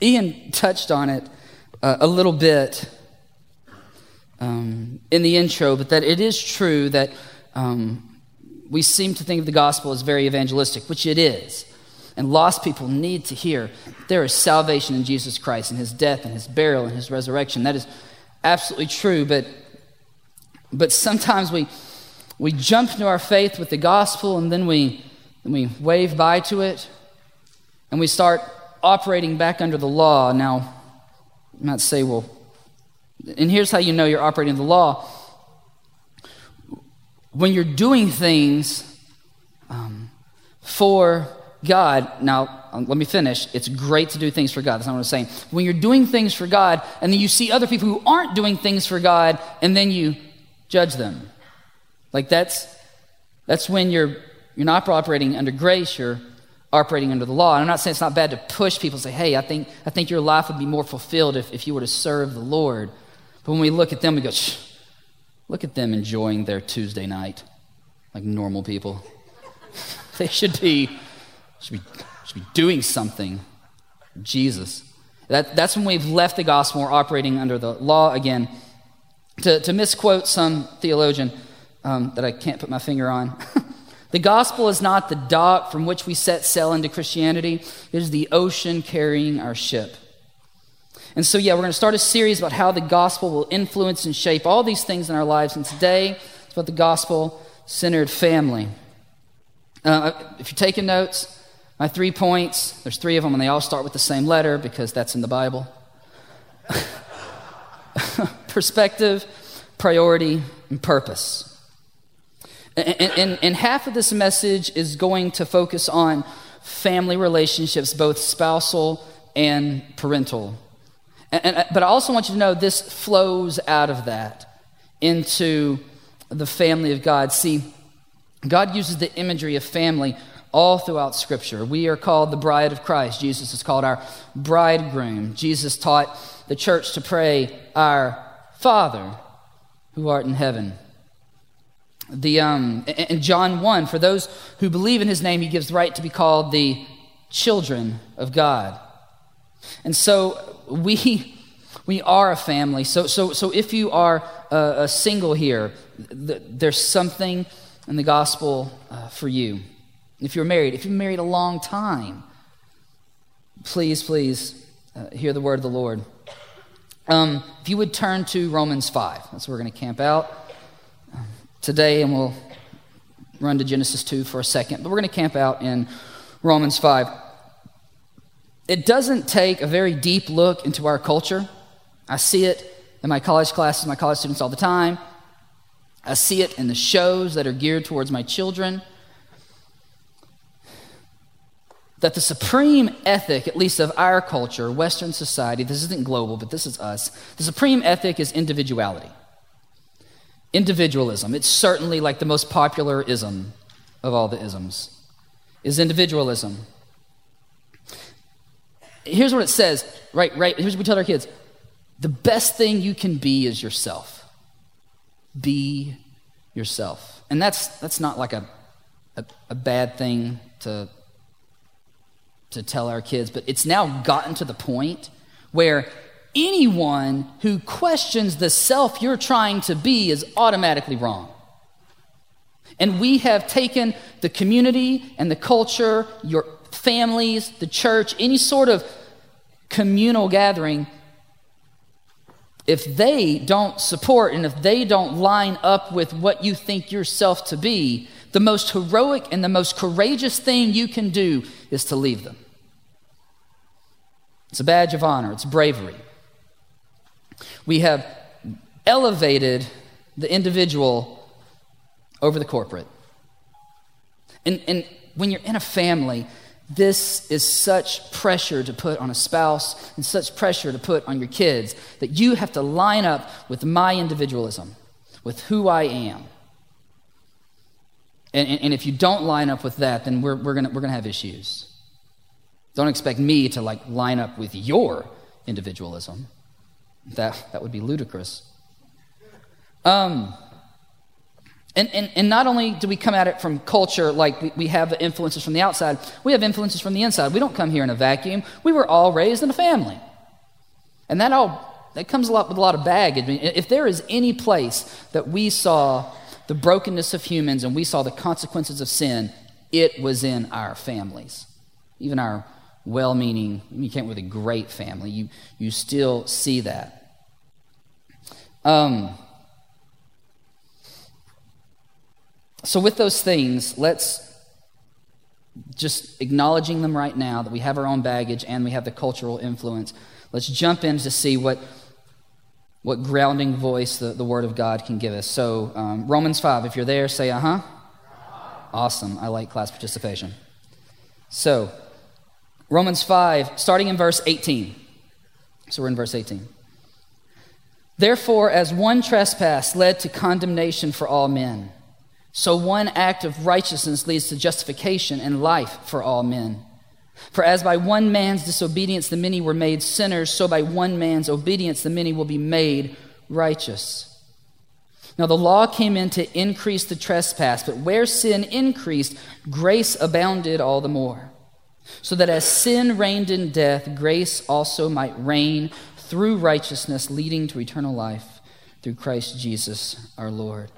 Ian touched on it uh, a little bit um, in the intro, but that it is true that um, we seem to think of the gospel as very evangelistic, which it is. And lost people need to hear there is salvation in Jesus Christ and his death and his burial and his resurrection. That is absolutely true, but, but sometimes we, we jump into our faith with the gospel and then we, and we wave bye to it and we start operating back under the law. Now, you might say, well, and here's how you know you're operating the law. When you're doing things um, for God, now um, let me finish. It's great to do things for God. That's not what I'm saying. When you're doing things for God, and then you see other people who aren't doing things for God, and then you judge them. Like that's that's when you're you're not operating under grace, you're operating under the law. And I'm not saying it's not bad to push people and say, hey, I think I think your life would be more fulfilled if, if you were to serve the Lord. But when we look at them, we go, Shh, look at them enjoying their Tuesday night like normal people. they should be should be, should be doing something. Jesus. That, that's when we've left the gospel, we're operating under the law again. To, to misquote some theologian um, that I can't put my finger on, the gospel is not the dock from which we set sail into Christianity, it is the ocean carrying our ship. And so, yeah, we're going to start a series about how the gospel will influence and shape all these things in our lives. And today, it's about the gospel centered family. Uh, if you're taking notes, my three points, there's three of them, and they all start with the same letter because that's in the Bible perspective, priority, and purpose. And, and, and, half of this message is going to focus on family relationships, both spousal and parental. And, but I also want you to know this flows out of that into the family of God. See, God uses the imagery of family all throughout Scripture. We are called the bride of Christ. Jesus is called our bridegroom. Jesus taught the church to pray, Our Father who art in heaven. The, um, in John 1, for those who believe in his name, he gives the right to be called the children of God. And so we, we are a family. So, so, so if you are a, a single here, th- there's something in the gospel uh, for you. If you're married, if you've married a long time, please, please uh, hear the word of the Lord. Um, if you would turn to Romans 5, that's where we're going to camp out today, and we'll run to Genesis 2 for a second, but we're going to camp out in Romans 5. It doesn't take a very deep look into our culture. I see it in my college classes, my college students all the time. I see it in the shows that are geared towards my children that the supreme ethic, at least of our culture, Western society, this isn't global, but this is us, the supreme ethic is individuality. Individualism. It's certainly like the most popular ism of all the isms, is individualism. Here's what it says, right, right, here's what we tell our kids. The best thing you can be is yourself. Be yourself. And that's, that's not like a, a, a bad thing to to tell our kids, but it's now gotten to the point where anyone who questions the self you're trying to be is automatically wrong. And we have taken the community and the culture, your families, the church, any sort of communal gathering, if they don't support and if they don't line up with what you think yourself to be, the most heroic and the most courageous thing you can do is to leave them. It's a badge of honor, it's bravery. We have elevated the individual over the corporate. And, and when you're in a family, this is such pressure to put on a spouse and such pressure to put on your kids that you have to line up with my individualism, with who I am. And, and, and if you don't line up with that, then we're, we're going we're to have issues. Don't expect me to like line up with your individualism. That, that would be ludicrous. Um, And, and, and not only do we come at it from culture, like we, we have influences from the outside, we have influences from the inside. We don't come here in a vacuum. We were all raised in a family. And that all that comes a lot with a lot of baggage. I mean, if there is any place that we saw the brokenness of humans and we saw the consequences of sin, it was in our families. Even our well meaning, you can't with a great family, you, you still see that. Um, so, with those things, let's just acknowledging them right now that we have our own baggage and we have the cultural influence. Let's jump in to see what, what grounding voice the, the Word of God can give us. So, um, Romans 5, if you're there, say, uh huh. Awesome. I like class participation. So, Romans 5, starting in verse 18. So, we're in verse 18. Therefore, as one trespass led to condemnation for all men, so one act of righteousness leads to justification and life for all men. For as by one man's disobedience the many were made sinners, so by one man's obedience the many will be made righteous. Now the law came in to increase the trespass, but where sin increased, grace abounded all the more. So that as sin reigned in death, grace also might reign through righteousness, leading to eternal life through Christ Jesus our Lord.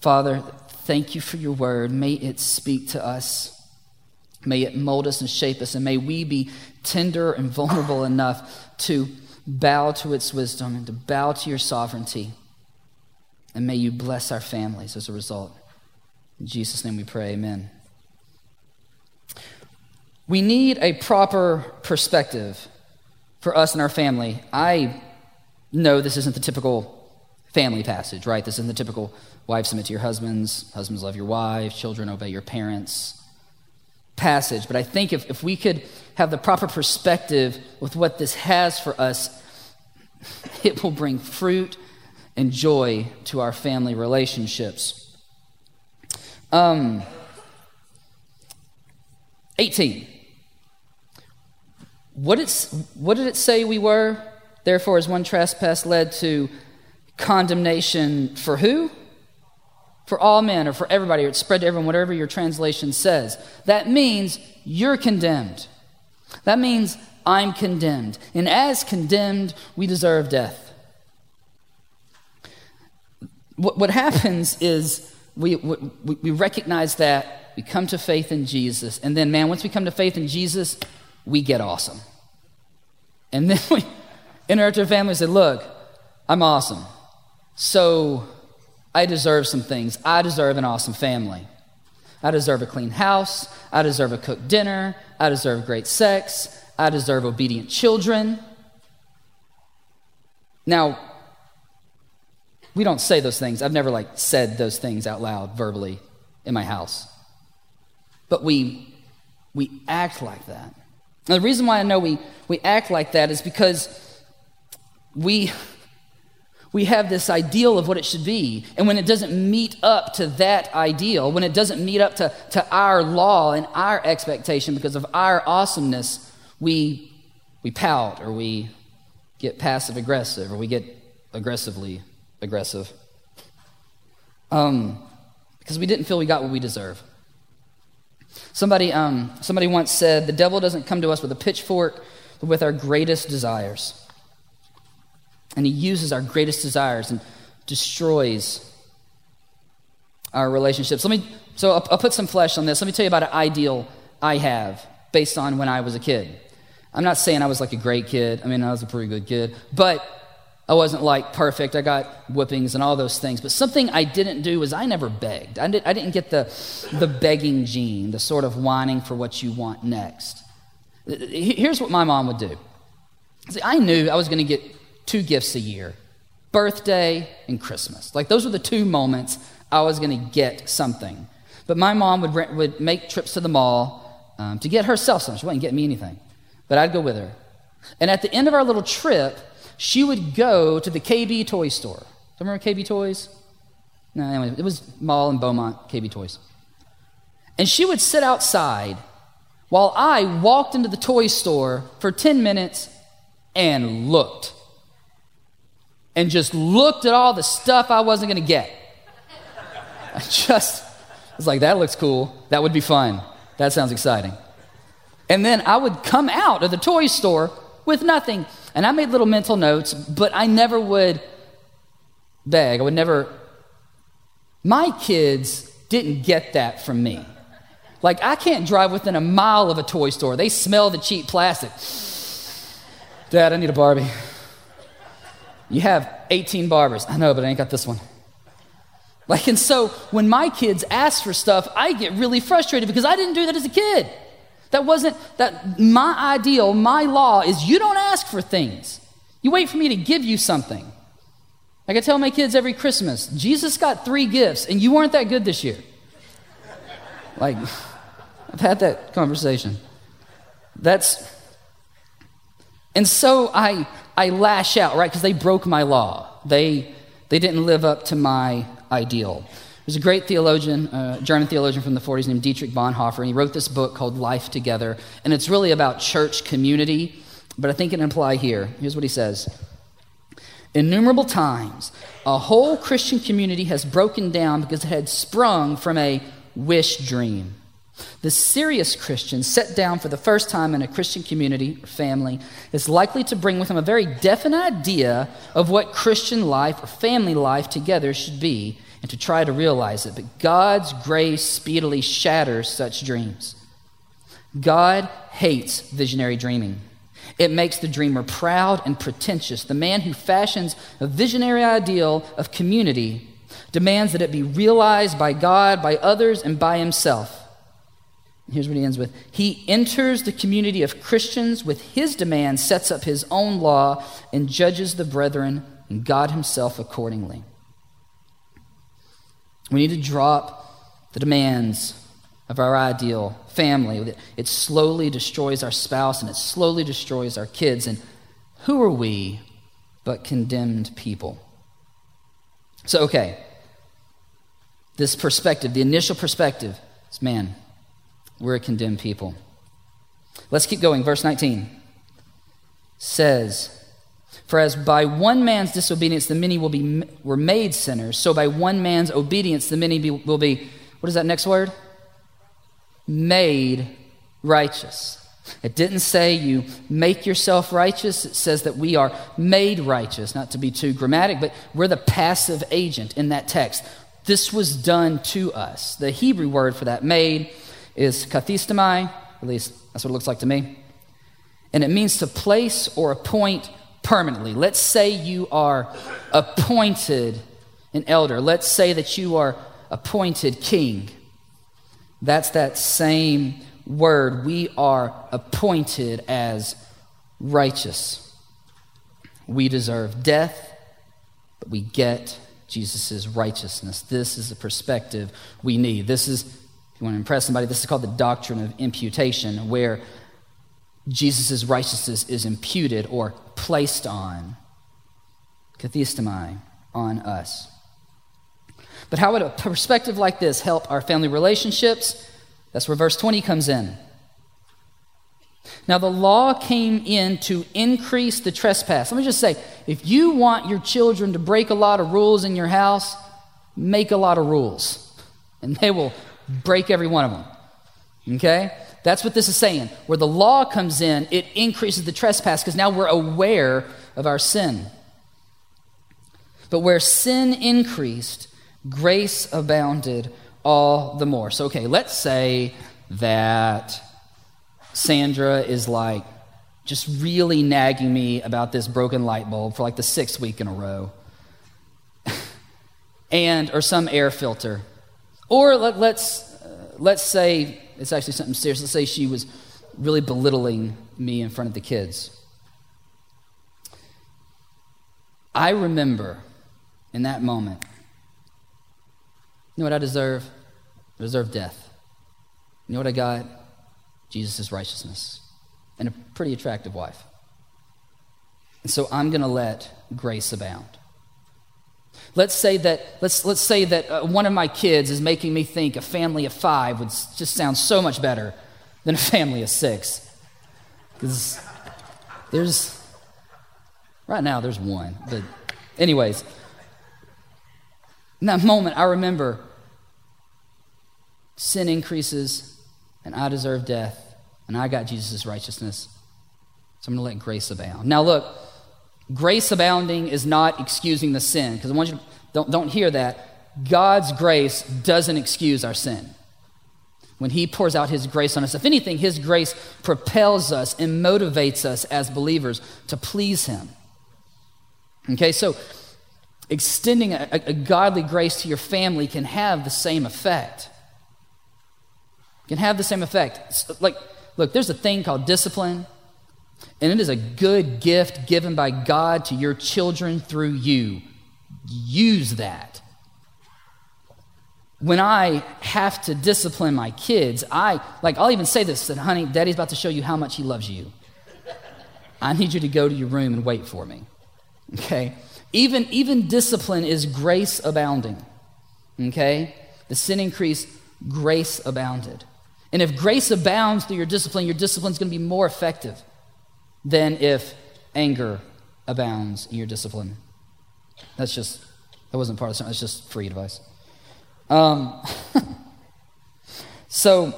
Father, thank you for your word. May it speak to us. May it mold us and shape us, and may we be tender and vulnerable enough to bow to its wisdom and to bow to your sovereignty. And may you bless our families as a result. In Jesus' name we pray, amen. We need a proper perspective for us and our family. I know this isn't the typical family passage, right? This isn't the typical wives submit to your husbands, husbands love your wives, children obey your parents passage. But I think if, if we could have the proper perspective with what this has for us, it will bring fruit and joy to our family relationships. Um, 18. What, it's, what did it say we were? Therefore, as one trespass led to condemnation for who? For all men or for everybody, or it's spread to everyone, whatever your translation says. That means you're condemned. That means I'm condemned. And as condemned, we deserve death. What, what happens is we, we, we recognize that, we come to faith in Jesus, and then, man, once we come to faith in Jesus, we get awesome. And then we interact with our family and say, Look, I'm awesome. So I deserve some things. I deserve an awesome family. I deserve a clean house. I deserve a cooked dinner. I deserve great sex. I deserve obedient children. Now, we don't say those things. I've never like said those things out loud verbally in my house. But we we act like that. Now, the reason why I know we, we act like that is because we, we have this ideal of what it should be. And when it doesn't meet up to that ideal, when it doesn't meet up to, to our law and our expectation because of our awesomeness, we, we pout or we get passive aggressive or we get aggressively aggressive. Um, because we didn't feel we got what we deserve. Somebody, um, somebody once said, The devil doesn't come to us with a pitchfork, but with our greatest desires. And he uses our greatest desires and destroys our relationships. Let me, so I'll, I'll put some flesh on this. Let me tell you about an ideal I have based on when I was a kid. I'm not saying I was like a great kid. I mean, I was a pretty good kid. But I wasn't like perfect. I got whippings and all those things. But something I didn't do was I never begged. I, did, I didn't get the, the begging gene, the sort of whining for what you want next. Here's what my mom would do. See, I knew I was going to get two gifts a year birthday and Christmas. Like, those were the two moments I was going to get something. But my mom would, would make trips to the mall um, to get herself something. She wouldn't get me anything, but I'd go with her. And at the end of our little trip, she would go to the KB toy store. Do you remember KB Toys? No, anyway, it was Mall and Beaumont KB Toys. And she would sit outside while I walked into the toy store for 10 minutes and looked. And just looked at all the stuff I wasn't going to get. I just was like, that looks cool. That would be fun. That sounds exciting. And then I would come out of the toy store with nothing. And I made little mental notes, but I never would beg. I would never. My kids didn't get that from me. Like, I can't drive within a mile of a toy store. They smell the cheap plastic. Dad, I need a Barbie. You have 18 Barbies. I know, but I ain't got this one. Like, and so when my kids ask for stuff, I get really frustrated because I didn't do that as a kid. That wasn't that my ideal, my law is you don't ask for things. You wait for me to give you something. Like I tell my kids every Christmas, Jesus got three gifts and you weren't that good this year. Like, I've had that conversation. That's, and so I, I lash out, right? Because they broke my law. They, they didn't live up to my ideal. There's a great theologian, uh, German theologian from the 40s named Dietrich Bonhoeffer, and he wrote this book called Life Together. And it's really about church community, but I think it can apply here. Here's what he says Innumerable times, a whole Christian community has broken down because it had sprung from a wish dream. The serious Christian, set down for the first time in a Christian community or family, is likely to bring with him a very definite idea of what Christian life or family life together should be and to try to realize it. But God's grace speedily shatters such dreams. God hates visionary dreaming. It makes the dreamer proud and pretentious. The man who fashions a visionary ideal of community demands that it be realized by God, by others, and by himself. Here's what he ends with He enters the community of Christians with his demands, sets up his own law, and judges the brethren and God himself accordingly. We need to drop the demands of our ideal family. It slowly destroys our spouse and it slowly destroys our kids. And who are we but condemned people? So, okay, this perspective, the initial perspective, is man, we're a condemned people. Let's keep going. Verse 19 says, For as by one man's disobedience the many will be, were made sinners, so by one man's obedience the many be, will be, what is that next word? Made righteous. It didn't say you make yourself righteous. It says that we are made righteous. Not to be too grammatic, but we're the passive agent in that text. This was done to us. The Hebrew word for that, made, is kathistamai, at least that's what it looks like to me. And it means to place or appoint permanently. Let's say you are appointed an elder. Let's say that you are appointed king. That's that same word. We are appointed as righteous. We deserve death, but we get Jesus' righteousness. This is the perspective we need. This is if you want to impress somebody, this is called the doctrine of imputation, where Jesus' righteousness is imputed or placed on, kathistamai, on us. But how would a perspective like this help our family relationships? That's where verse 20 comes in. Now, the law came in to increase the trespass. Let me just say if you want your children to break a lot of rules in your house, make a lot of rules, and they will break every one of them. Okay? That's what this is saying. Where the law comes in, it increases the trespass because now we're aware of our sin. But where sin increased, grace abounded all the more. So, okay, let's say that Sandra is like just really nagging me about this broken light bulb for like the sixth week in a row. and, or some air filter or let, us let's, uh, let's say it's actually something serious. Let's say she was really belittling me in front of the kids. I remember in that moment, you know what I deserve? I deserve death. You know what I got? Jesus' righteousness and a pretty attractive wife. And so I'm going to let grace abound. Let's say that, let's, let's say that uh, one of my kids is making me think a family of five would just sound so much better than a family of six. Because there's, right now, there's one. But, anyways, in that moment, I remember sin increases, and I deserve death, and I got Jesus' righteousness. So I'm going to let grace abound. Now, look, grace abounding is not excusing the sin, because I want you to, don't, don't hear that. God's grace doesn't excuse our sin. When He pours out His grace on us, if anything, His grace propels us and motivates us as believers to please Him. Okay, so extending a, a, godly grace to your family can have the same effect. Can have the same effect. Like, look, there's a thing called discipline, and it is a good gift given by God to your children through you. Use that. When I have to discipline my kids, I like I'll even say this that honey, daddy's about to show you how much he loves you. I need you to go to your room and wait for me. Okay? Even, even discipline is grace abounding. Okay? The sin increased, grace abounded. And if grace abounds through your discipline, your discipline is going to be more effective than if anger abounds in your discipline. That's just, that wasn't part of the sermon, that's just free advice. Um, so,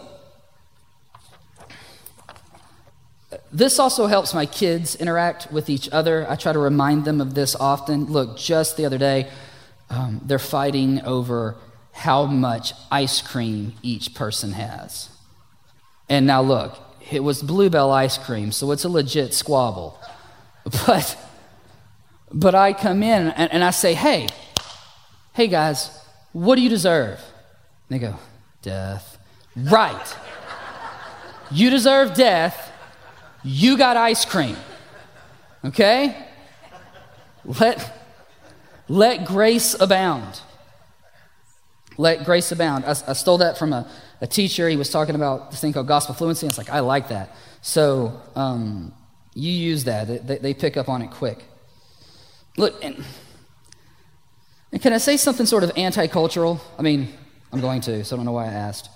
This also helps my kids interact with each other. I try to remind them of this often. Look, just the other day, um, they're fighting over how much ice cream each person has. And now, look, it was Bluebell ice cream, so it's a legit squabble. But, but I come in and, and I say, hey, hey guys, what do you deserve? And they go, death. Right. You deserve death you got ice cream. Okay? Let, let grace abound. Let grace abound. I, I stole that from a, a, teacher. He was talking about this thing called gospel fluency. And it's like, I like that. So um, you use that, they, they, pick up on it quick. Look, and, and can I say something sort of anti cultural? I mean, I'm going to, so I don't know why I asked.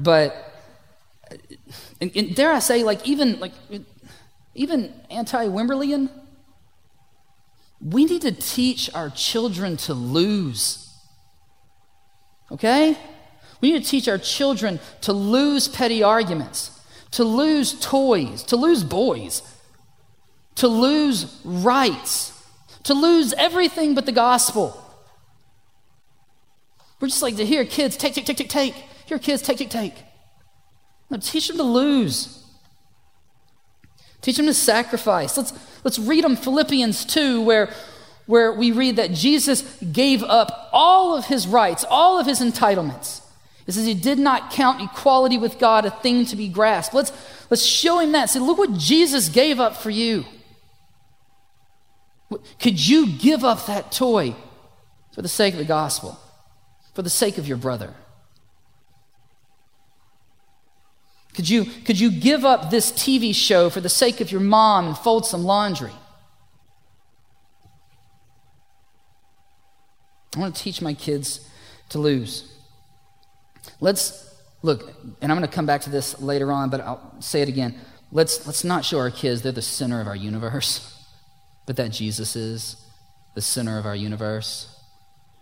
But and, and dare I say, like even like even anti-Wimberleyan, we need to teach our children to lose. Okay? We need to teach our children to lose petty arguments, to lose toys, to lose boys, to lose rights, to lose everything but the gospel. We're just like to hear kids take, take, take, take, take. Hear kids take, take, take. Now teach them to lose. Teach them to sacrifice. Let's, let's read them Philippians 2, where, where we read that Jesus gave up all of his rights, all of his entitlements. It says he did not count equality with God a thing to be grasped. Let's, let's show him that. Say, look what Jesus gave up for you. Could you give up that toy for the sake of the gospel, for the sake of your brother? Could you, could you give up this TV show for the sake of your mom and fold some laundry? I want to teach my kids to lose. Let's look, and I'm going to come back to this later on, but I'll say it again. Let's, let's not show our kids they're the center of our universe, but that Jesus is the center of our universe.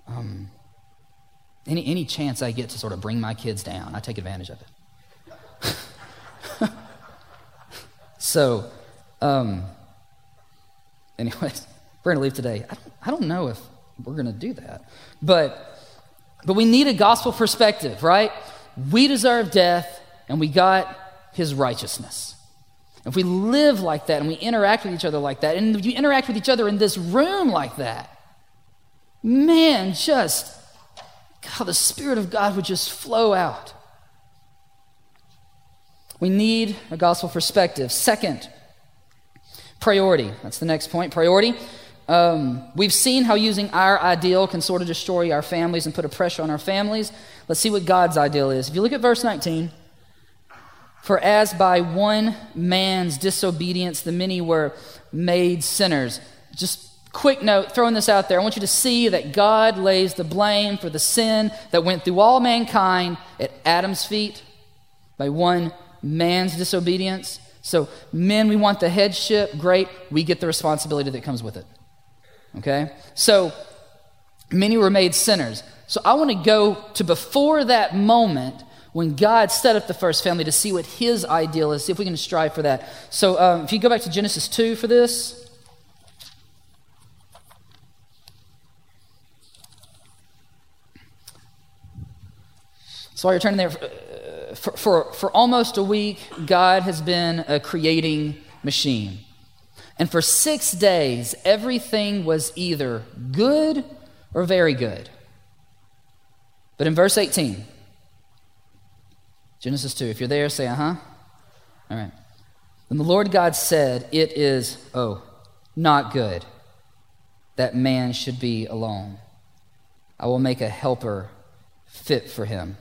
Um, any, any chance I get to sort of bring my kids down, I take advantage of it. so, um, anyways, we're going to leave today. I don't, I don't know if we're going to do that. But, but we need a gospel perspective, right? We deserve death, and we got his righteousness. If we live like that and we interact with each other like that, and you interact with each other in this room like that, man, just, God, the Spirit of God would just flow out. We need a gospel perspective. Second, priority. That's the next point. Priority. Um, we've seen how using our ideal can sort of destroy our families and put a pressure on our families. Let's see what God's ideal is. If you look at verse 19, for as by one man's disobedience the many were made sinners. Just quick note, throwing this out there. I want you to see that God lays the blame for the sin that went through all mankind at Adam's feet by one man's disobedience. So, men, we want the headship. Great. We get the responsibility that comes with it. Okay? So, many were made sinners. So, I want to go to before that moment when God set up the first family to see what his ideal is, see if we can strive for that. So um, if you go back to Genesis 2 for this. So while you're turning there, uh, for, for, for almost a week, God has been a creating machine. And for six days, everything was either good or very good. But in verse 18, Genesis 2, if you're there, say, uh huh. All right. Then the Lord God said, It is, oh, not good that man should be alone. I will make a helper fit for him.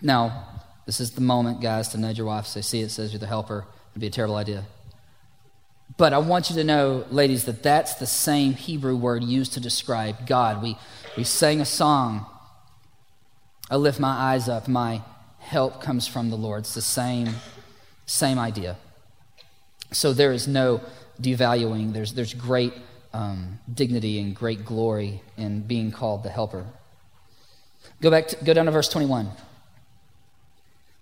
Now, this is the moment, guys, to nudge your wife. Say, see, it says you're the helper. It'd be a terrible idea. But I want you to know, ladies, that that's the same Hebrew word used to describe God. We, we sang a song, I lift my eyes up, my help comes from the Lord. It's the same, same idea. So there is no devaluing, there's, there's great um, dignity and great glory in being called the helper. Go back, to, go down to verse 21.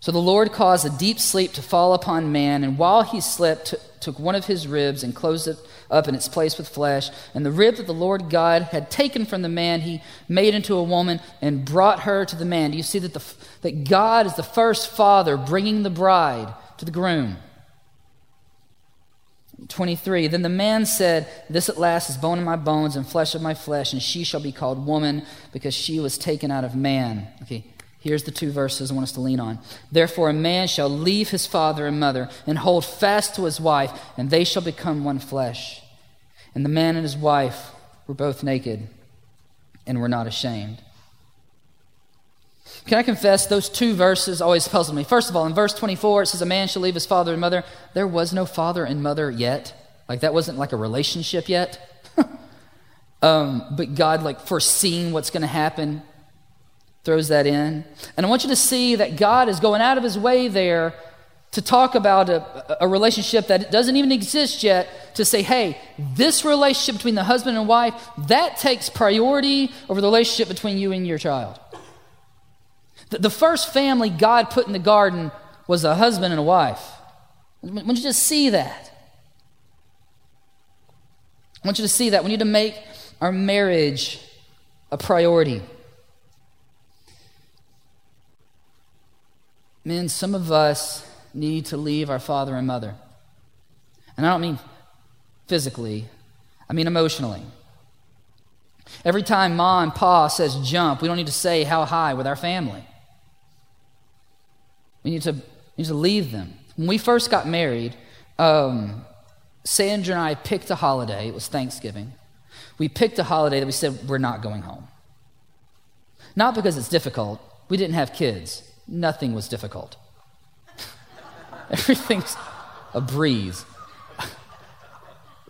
So the Lord caused a deep sleep to fall upon man, and while he slept, t- took one of his ribs and closed it up in its place with flesh. And the rib that the Lord God had taken from the man, he made into a woman and brought her to the man. Do you see that, the, that God is the first father bringing the bride to the groom? 23 Then the man said, This at last is bone of my bones and flesh of my flesh, and she shall be called woman because she was taken out of man. Okay. Here's the two verses I want us to lean on. Therefore, a man shall leave his father and mother and hold fast to his wife, and they shall become one flesh. And the man and his wife were both naked and were not ashamed. Can I confess, those two verses always puzzled me. First of all, in verse 24, it says, A man shall leave his father and mother. There was no father and mother yet. Like, that wasn't like a relationship yet. um, but God, like, foreseeing what's going to happen, throws that in. And I want you to see that God is going out of his way there to talk about a, a, relationship that doesn't even exist yet to say, hey, this relationship between the husband and wife, that takes priority over the relationship between you and your child. The, the first family God put in the garden was a husband and a wife. I want you just see that. I want you to see that. We need to make our marriage a priority. Men, some of us need to leave our father and mother. And I don't mean physically, I mean emotionally. Every time mom and pa says jump, we don't need to say how high with our family. We need to, we need to leave them. When we first got married, um, Sandra and I picked a holiday. It was Thanksgiving. We picked a holiday that we said we're not going home. Not because it's difficult, we didn't have kids nothing was difficult. Everything's a breeze.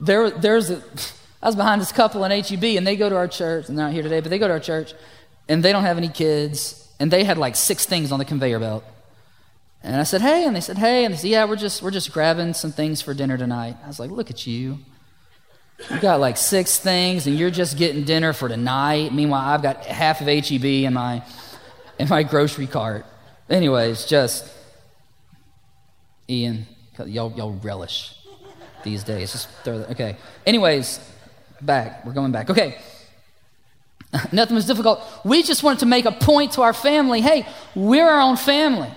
There, there's a, I was behind this couple in HEB, and they go to our church, and they're not here today, but they go to our church, and they don't have any kids, and they had like six things on the conveyor belt. And I said, "Hey," and they said, "Hey," and they said, "Yeah, we're just we're just grabbing some things for dinner tonight." I was like, "Look at you." You got like six things, and you're just getting dinner for tonight. Meanwhile, I've got half of HEB in my in my grocery cart. Anyways, just Ian, y'all, y'all relish these days. Just throw that. Okay. Anyways, back. We're going back. Okay. Nothing was difficult. We just wanted to make a point to our family. Hey, we're our own family.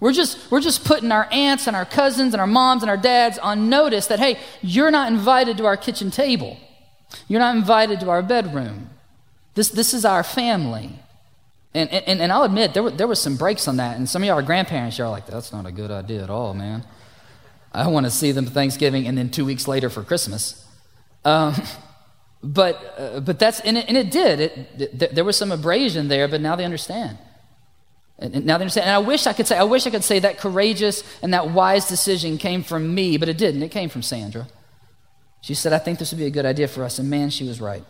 We're just, we're just putting our aunts and our cousins and our moms and our dads on notice that, hey, you're not invited to our kitchen table. You're not invited to our bedroom. This, this is our family. And, and, and I'll admit, there, were, there was some breaks on that. And some of y'all are grandparents, y'all are like, that's not a good idea at all, man. I want to see them Thanksgiving and then two weeks later for Christmas. Um, but, uh, but that's, and it, and it did. It, it, there was some abrasion there, but now they understand. And, now they understand. And I wish I could say, I wish I could say that courageous and that wise decision came from me, but it didn't. It came from Sandra. She said, I think this would be a good idea for us. And man, she was right.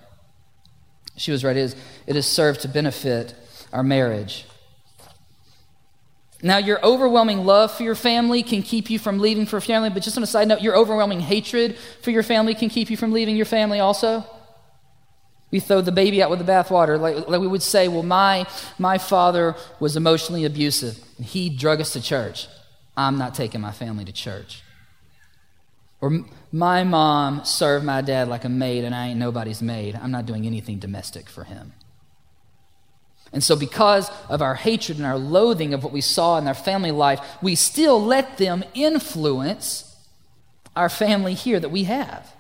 She was right. It, is, it has served to benefit our marriage. Now, your overwhelming love for your family can keep you from leaving for family, but just on a side note, your overwhelming hatred for your family can keep you from leaving your family also. We throw the baby out with the bathwater. Like, like we would say, well, my, my father was emotionally abusive. He drug us to church. I'm not taking my family to church. Or my mom served my dad like a maid, and I ain't nobody's maid. I'm not doing anything domestic for him. And so, because of our hatred and our loathing of what we saw in their family life, we still let them influence our family here that we have.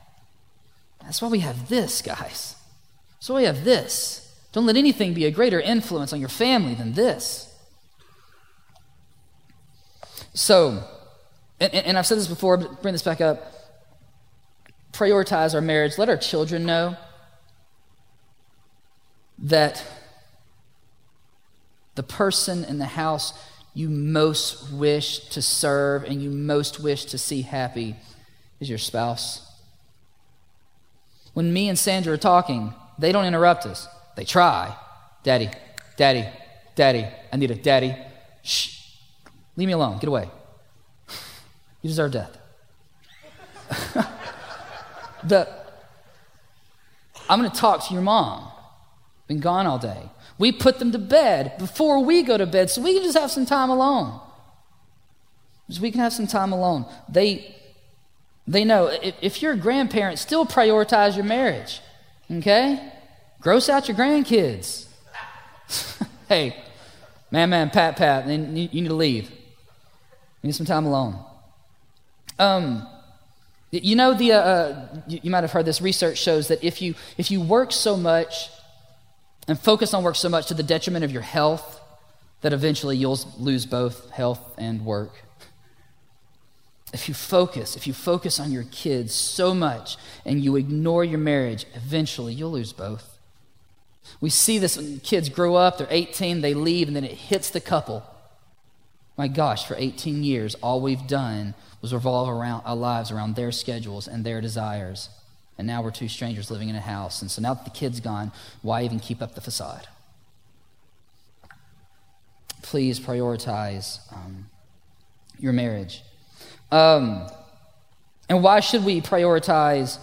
That's why we have this, guys. So we have this. Don't let anything be a greater influence on your family than this. So, and, and I've said this before, but bring this back up. Prioritize our marriage. Let our children know that the person in the house you most wish to serve and you most wish to see happy is your spouse. When me and Sandra are talking, they don't interrupt us. They try. Daddy, daddy, daddy, I need a daddy. Shh. Leave me alone. Get away. You deserve death. the, I'm going to talk to your mom. Been gone all day. We put them to bed before we go to bed so we can just have some time alone. So we can have some time alone. They, they know if, if you're a grandparent, still prioritize your marriage. Okay? Gross out your grandkids. hey, man, man, pat, pat, then you, you need to leave. You need some time alone. Um, you know, the, uh, uh, you, you might have heard this research shows that if you, if you work so much and focus on work so much to the detriment of your health, that eventually you'll lose both health and work. If you focus, if you focus on your kids so much and you ignore your marriage, eventually you'll lose both. We see this when kids grow up, they're 18, they leave, and then it hits the couple. My gosh, for 18 years, all we've done was revolve around our lives around their schedules and their desires. And now we're two strangers living in a house. And so now that the kid's gone, why even keep up the facade? Please prioritize um, your marriage. Um, and why should we prioritize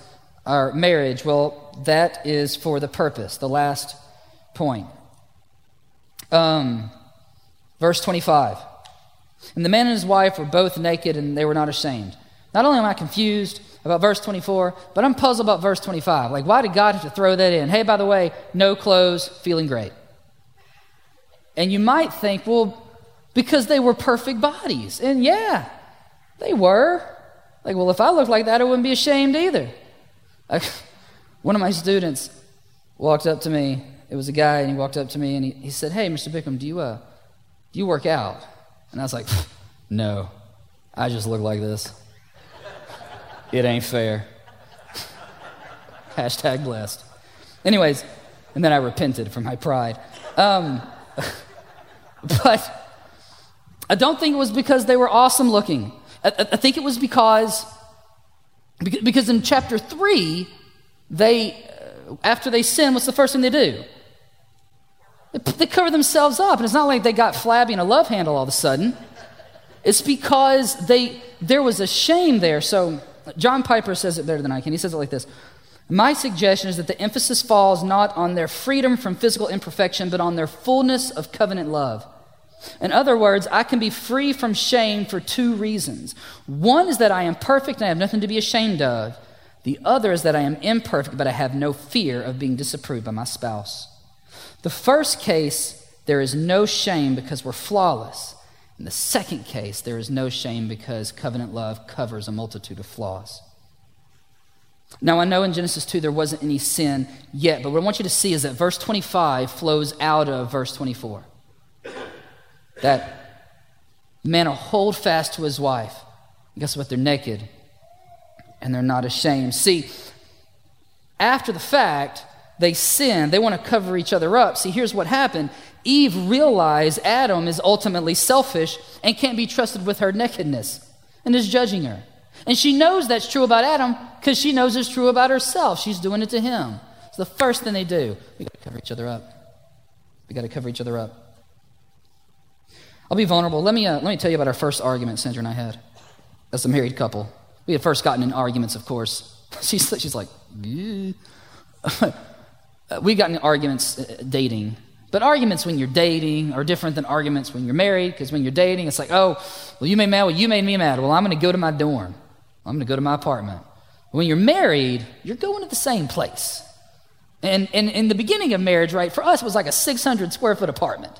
our marriage? Well, that is for the purpose, the last point. Um, verse 25. And the man and his wife were both naked and they were not ashamed. Not only am I confused about verse 24, but I'm puzzled about verse 25. Like, why did God have to throw that in? Hey, by the way, no clothes, feeling great. And you might think, well, because they were perfect bodies. And yeah, they were. Like, well, if I looked like that, I wouldn't be ashamed either. Like, one of my students walked up to me. It was a guy, and he walked up to me and he, he said, Hey, Mr. Bickham, do you, uh, do you work out? And I was like, No, I just look like this. It ain't fair. Hashtag blessed. Anyways, and then I repented for my pride. Um, but I don't think it was because they were awesome looking. I, I think it was because, because in chapter 3, they, uh, after they sin, what's the first thing they do? They, they cover themselves up. And it's not like they got flabby and a love handle all of a sudden. It's because they, there was a shame there. So John Piper says it better than I can. He says it like this My suggestion is that the emphasis falls not on their freedom from physical imperfection, but on their fullness of covenant love. In other words, I can be free from shame for two reasons. One is that I am perfect and I have nothing to be ashamed of. The other is that I am imperfect, but I have no fear of being disapproved by my spouse. The first case, there is no shame because we're flawless. In the second case, there is no shame because covenant love covers a multitude of flaws. Now, I know in Genesis 2 there wasn't any sin yet, but what I want you to see is that verse 25 flows out of verse 24 that man will hold fast to his wife. guess what? They're naked and they're not ashamed. See, after the fact, they sin. They want to cover each other up. See, here's what happened Eve realized Adam is ultimately selfish and can't be trusted with her nakedness and is judging her. And she knows that's true about Adam because she knows it's true about herself. She's doing it to him. It's the first thing they do, we got to cover each other up. We got to cover each other up. I'll be vulnerable. Let me, uh, let me tell you about our first argument Sandra and I had as a married couple. We had first gotten in arguments, of course. She's, she's like, uh, we got in arguments uh, dating, but arguments when you're dating are different than arguments when you're married, because when you're dating, it's like, oh, well, you made me mad, well, you made me mad. Well, I'm going to go to my dorm. I'm going to go to my apartment. When you're married, you're going to the same place. And, and in the beginning of marriage, right, for us, it was like a 600 square foot apartment.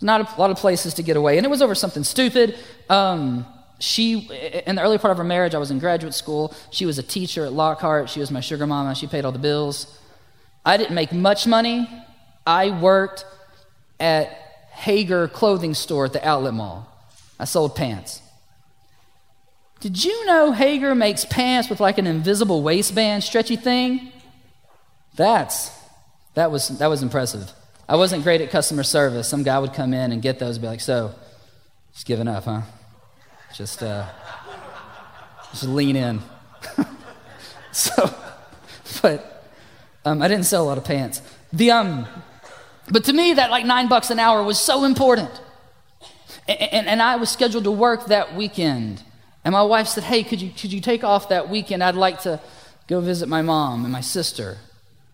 Not a lot of places to get away. And it was over something stupid. Um, she, in the early part of her marriage, I was in graduate school. She was a teacher at Lockhart. She was my sugar mama. She paid all the bills. I didn't make much money. I worked at Haggar clothing store at the outlet mall. I sold pants. Did you know Haggar makes pants with like an invisible waistband, stretchy thing? That's that was that was impressive. I wasn't great at customer service. Some guy would come in and get those and be like, "So, just giving up, huh?" Just uh, just lean in. so, but um, I didn't sell a lot of pants. The um, but to me, that like nine bucks an hour was so important. And, and, and, I was scheduled to work that weekend. And my wife said, Hey, could you, could you take off that weekend? I'd like to go visit my mom and my sister.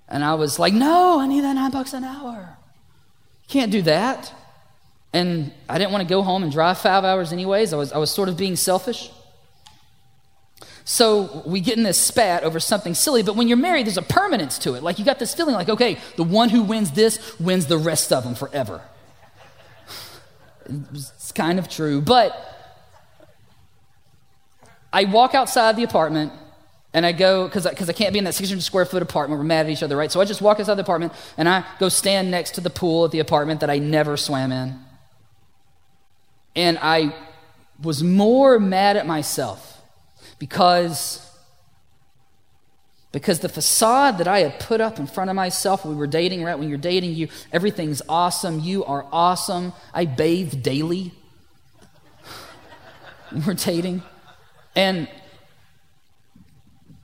And I was like, No, I need that nine bucks an hour. Can't do that. And I didn't want to go home and drive five hours anyways. I was, I was sort of being selfish. So we get in this spat over something silly, but when you're married, there's a permanence to it. Like you got this feeling like, okay, the one who wins this wins the rest of them forever. It's kind of true, but I walk outside the apartment and I go, because I, cause I can't be in that 600 square foot apartment. We're mad at each other, right? So I just walk outside the apartment and I go stand next to the pool at the apartment that I never swam in. And I was more mad at myself because because the facade that I had put up in front of myself we were dating, right? When you're dating, you everything's awesome. You are awesome. I bathe daily. we're dating. And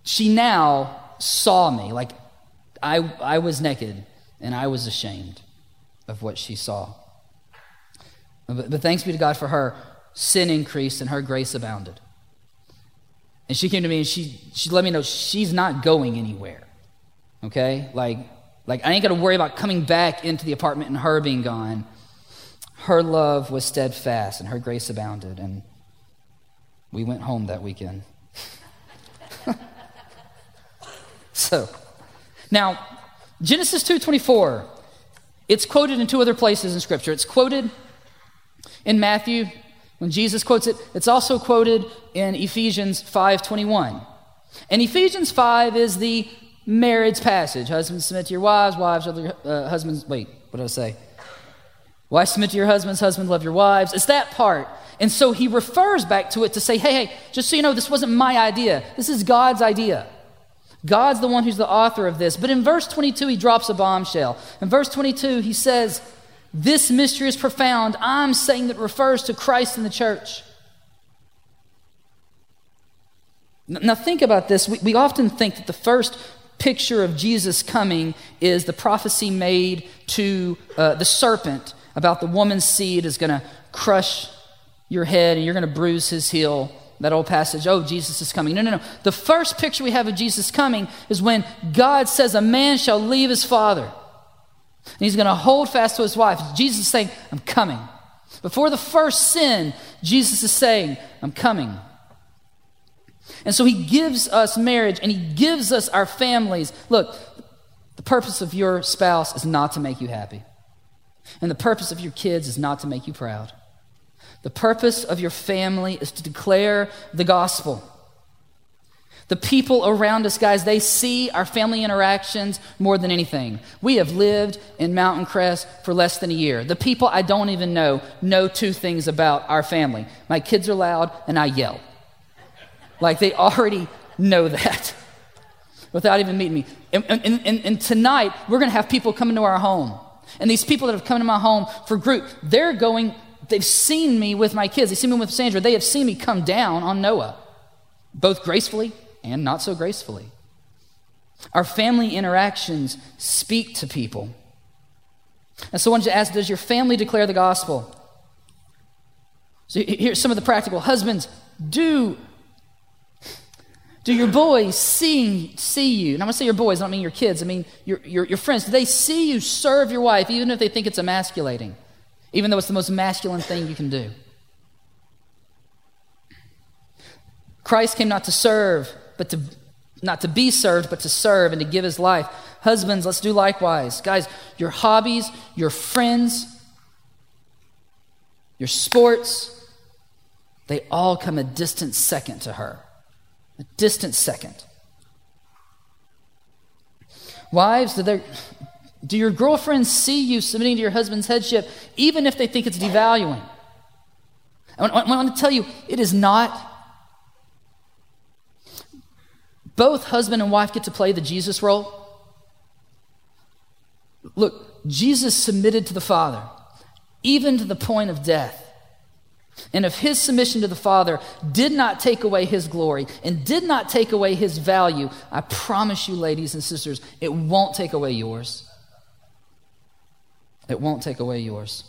she now saw me. Like I, I was naked and I was ashamed of what she saw. But, but thanks be to God for her, sin increased and her grace abounded. And she came to me and she, she let me know she's not going anywhere. Okay? Like, like I ain't to worry about coming back into the apartment and her being gone. Her love was steadfast and her grace abounded. And we went home that weekend. so, now, Genesis 2.24, it's quoted in two other places in Scripture. It's quoted in Matthew when Jesus quotes it, it's also quoted in Ephesians 5:21. And Ephesians 5 is the marriage passage. Husbands submit to your wives, wives uh, husbands. Wait, what did I say? Wives submit to your husbands, husbands love your wives. It's that part. And so he refers back to it to say, hey, hey, just so you know, this wasn't my idea. This is God's idea. God's the one who's the author of this. But in verse 22, he drops a bombshell. In verse 22, he says, this mystery is profound. I'm saying that refers to Christ and the church. Now, think about this. We, we often think that the first picture of Jesus coming is the prophecy made to uh, the serpent about the woman's seed is going to crush your head and you're going to bruise his heel. That old passage, oh, Jesus is coming. No, no, no. The first picture we have of Jesus coming is when God says, A man shall leave his father and he's going to hold fast to his wife. Jesus is saying, I'm coming. Before the first sin, Jesus is saying, I'm coming. And so he gives us marriage and he gives us our families. Look, the purpose of your spouse is not to make you happy. And the purpose of your kids is not to make you proud. The purpose of your family is to declare the gospel. The people around us, guys, they see our family interactions more than anything. We have lived in Mountain Crest for less than a year. The people I don't even know know two things about our family my kids are loud and I yell. Like they already know that without even meeting me. And, and, and, and tonight, we're going to have people come into our home. And these people that have come to my home for group, they're going, they've seen me with my kids. They've seen me with Sandra. They have seen me come down on Noah, both gracefully and not so gracefully. Our family interactions speak to people. And so I wanted to ask Does your family declare the gospel? So here's some of the practical. Husbands, do, Do your boys see, see you? And I'm going to say your boys, I don't mean your kids, I mean your, your, your friends. Do they see you serve your wife even if they think it's emasculating? Even though it's the most masculine thing you can do? Christ came not to serve, but to not to be served, but to serve and to give his life. Husbands, let's do likewise. Guys, your hobbies, your friends, your sports, they all come a distant second to her. A distant second. Wives, do, they, do your girlfriends see you submitting to your husband's headship, even if they think it's devaluing? I want, I want to tell you, it is not. Both husband and wife get to play the Jesus role. Look, Jesus submitted to the Father, even to the point of death. And if his submission to the Father did not take away his glory and did not take away his value, I promise you, ladies and sisters, it won't take away yours. It won't take away yours.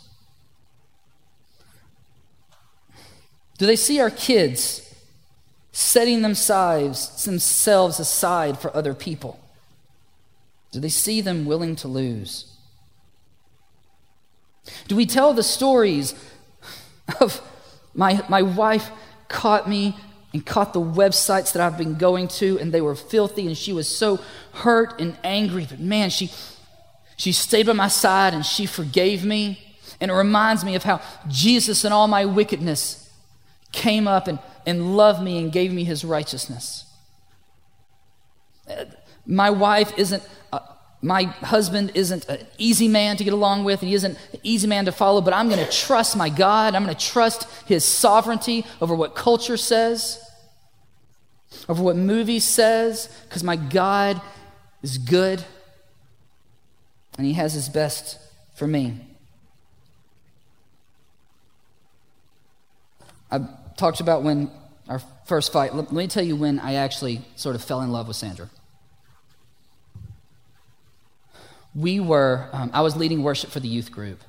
Do they see our kids setting themselves, aside for other people? Do they see them willing to lose? Do we tell the stories of my, my wife caught me and caught the websites that I've been going to, and they were filthy, and she was so hurt and angry. But man, she, she stayed by my side and she forgave me. And it reminds me of how Jesus, in all my wickedness, came up and, and loved me and gave me his righteousness. Uh, my wife isn't uh, my husband isn't an easy man to get along with, he isn't an easy man to follow, but I'm going to trust my God. I'm going to trust his sovereignty over what culture says, over what movie says, because my God is good and he has his best for me. I talked about when our first fight. Let me tell you when I actually sort of fell in love with Sandra. we were, um, I was leading worship for the youth group.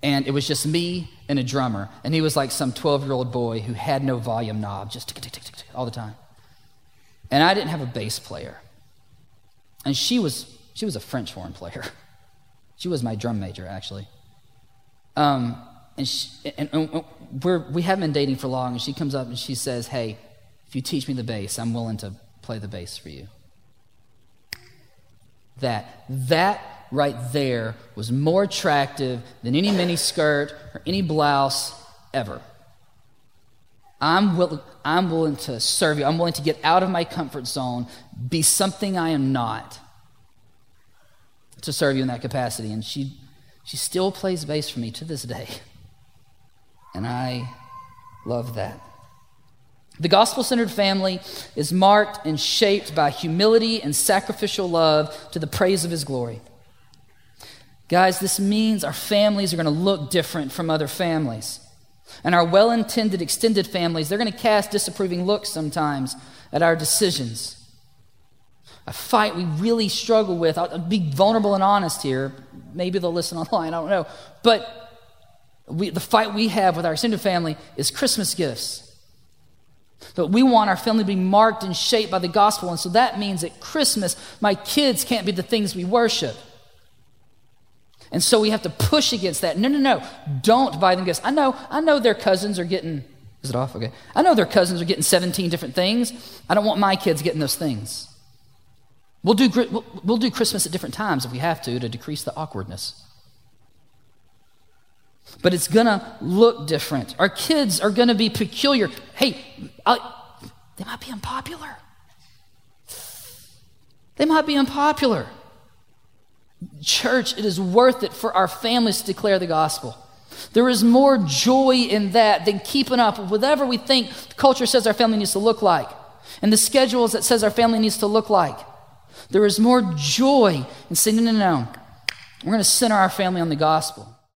And it was just me and a drummer. And he was like some 12 year old boy who had no volume knob, just tick, tick, tick, tick, all the time. And I didn't have a bass player. And she was, she was a French horn player. She was my drum major, actually. Um, and, she, and, and we haven't been dating for long, and she comes up and she says, Hey, if you teach me the bass, I'm willing to play the bass for you that that right there was more attractive than any mini skirt or any blouse ever. I'm, will, I'm willing to serve you. I'm willing to get out of my comfort zone, be something I am not, to serve you in that capacity. And she, she still plays bass for me to this day. And I love that. The gospel centered family is marked and shaped by humility and sacrificial love to the praise of his glory. Guys, this means our families are going to look different from other families. And our well intended extended families, they're going to cast disapproving looks sometimes at our decisions. A fight we really struggle with. I'll be vulnerable and honest here. Maybe they'll listen online, I don't know. But we, the fight we have with our extended family is Christmas gifts. But we want our family to be marked and shaped by the gospel. And so that means at Christmas, my kids can't be the things we worship. And so we have to push against that. No, no, no. Don't buy them gifts. I know, I know their cousins are getting, is it off? Okay. I know their cousins are getting 17 different things. I don't want my kids getting those things. We'll do, we'll, we'll do Christmas at different times if we have to to decrease the awkwardness but it's going to look different. Our kids are going to be peculiar. Hey, I, they might be unpopular. They might be unpopular. Church, it is worth it for our families to declare the gospel. There is more joy in that than keeping up with whatever we think the culture says our family needs to look like and the schedules that says our family needs to look like. There is more joy in saying, no, no, no. We're going to center our family on the gospel.